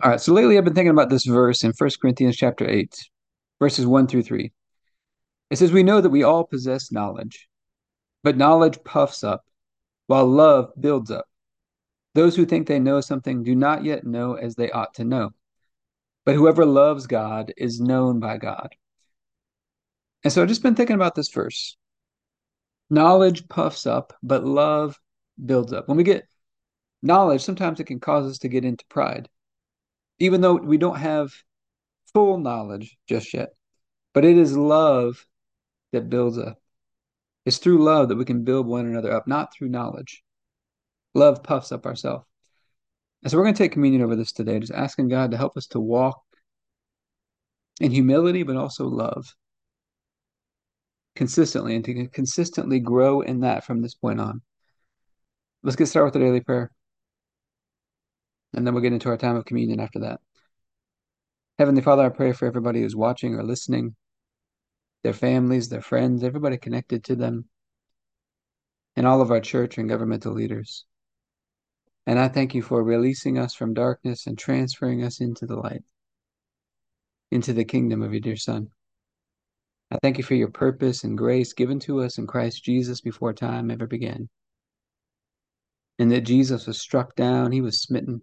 All right, so lately I've been thinking about this verse in 1 Corinthians chapter 8, verses 1 through 3. It says, We know that we all possess knowledge, but knowledge puffs up, while love builds up. Those who think they know something do not yet know as they ought to know. But whoever loves God is known by God. And so I've just been thinking about this verse. Knowledge puffs up, but love builds up. When we get knowledge, sometimes it can cause us to get into pride even though we don't have full knowledge just yet. But it is love that builds up. It's through love that we can build one another up, not through knowledge. Love puffs up ourselves. And so we're going to take communion over this today, just asking God to help us to walk in humility, but also love consistently and to consistently grow in that from this point on. Let's get started with the daily prayer. And then we'll get into our time of communion after that. Heavenly Father, I pray for everybody who's watching or listening, their families, their friends, everybody connected to them, and all of our church and governmental leaders. And I thank you for releasing us from darkness and transferring us into the light, into the kingdom of your dear Son. I thank you for your purpose and grace given to us in Christ Jesus before time ever began. And that Jesus was struck down, he was smitten,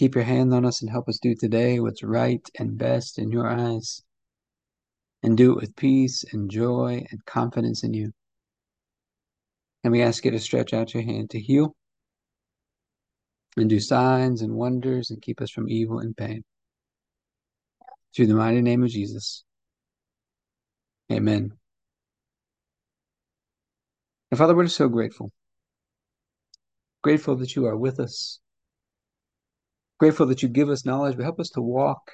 Keep your hand on us and help us do today what's right and best in your eyes. And do it with peace and joy and confidence in you. And we ask you to stretch out your hand to heal and do signs and wonders and keep us from evil and pain. Through the mighty name of Jesus. Amen. And Father, we're so grateful. Grateful that you are with us Grateful that you give us knowledge, but help us to walk.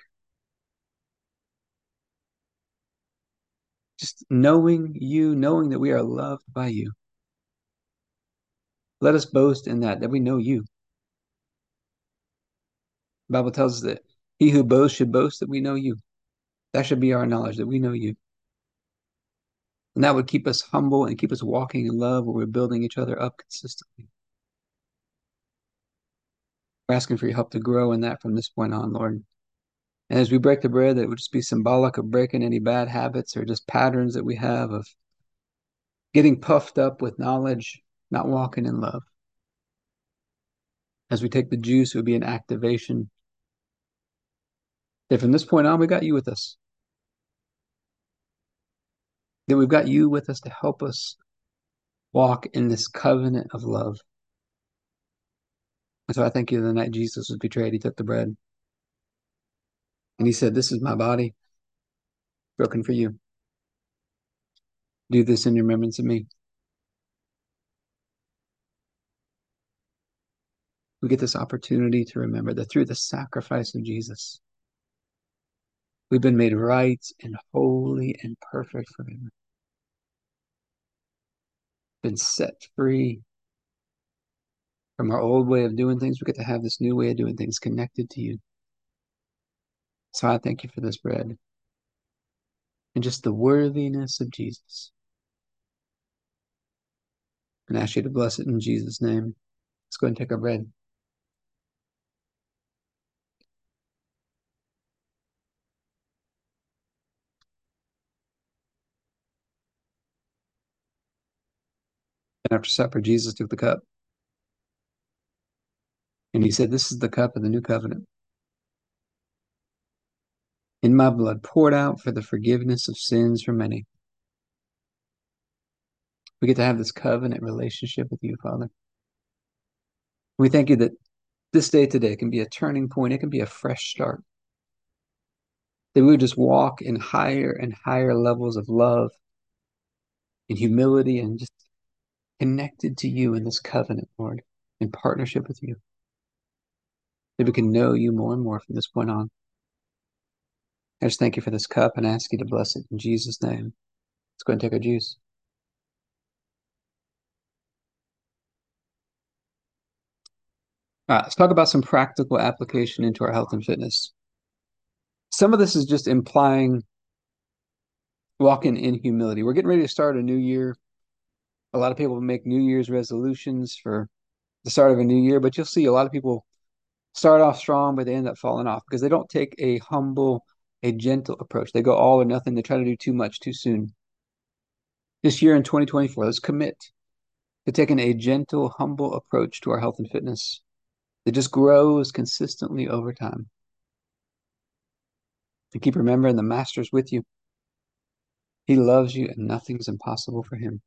Just knowing you, knowing that we are loved by you. Let us boast in that, that we know you. The Bible tells us that he who boasts should boast that we know you. That should be our knowledge, that we know you. And that would keep us humble and keep us walking in love where we're building each other up consistently. We're asking for your help to grow in that from this point on, Lord. And as we break the bread, that it would just be symbolic of breaking any bad habits or just patterns that we have of getting puffed up with knowledge, not walking in love. As we take the juice, it would be an activation. That from this point on, we got you with us. That we've got you with us to help us walk in this covenant of love. And so I thank you the night Jesus was betrayed, he took the bread. And he said, This is my body broken for you. Do this in remembrance of me. We get this opportunity to remember that through the sacrifice of Jesus, we've been made right and holy and perfect for Him. Been set free from our old way of doing things. We get to have this new way of doing things connected to you. So I thank you for this bread and just the worthiness of Jesus. And ask you to bless it in Jesus' name. Let's go and take our bread. And after supper, Jesus took the cup. He said, This is the cup of the new covenant. In my blood, poured out for the forgiveness of sins for many. We get to have this covenant relationship with you, Father. We thank you that this day today can be a turning point, it can be a fresh start. That we would just walk in higher and higher levels of love and humility and just connected to you in this covenant, Lord, in partnership with you. That we can know you more and more from this point on. I just thank you for this cup and ask you to bless it in Jesus' name. Let's go and take our juice. All right, let's talk about some practical application into our health and fitness. Some of this is just implying walking in humility. We're getting ready to start a new year. A lot of people make New Year's resolutions for the start of a new year, but you'll see a lot of people start off strong, but they end up falling off because they don't take a humble, a gentle approach. They go all or nothing. They try to do too much too soon. This year in 2024, let's commit to taking a gentle, humble approach to our health and fitness that just grows consistently over time. And keep remembering the Master's with you. He loves you and nothing's impossible for him.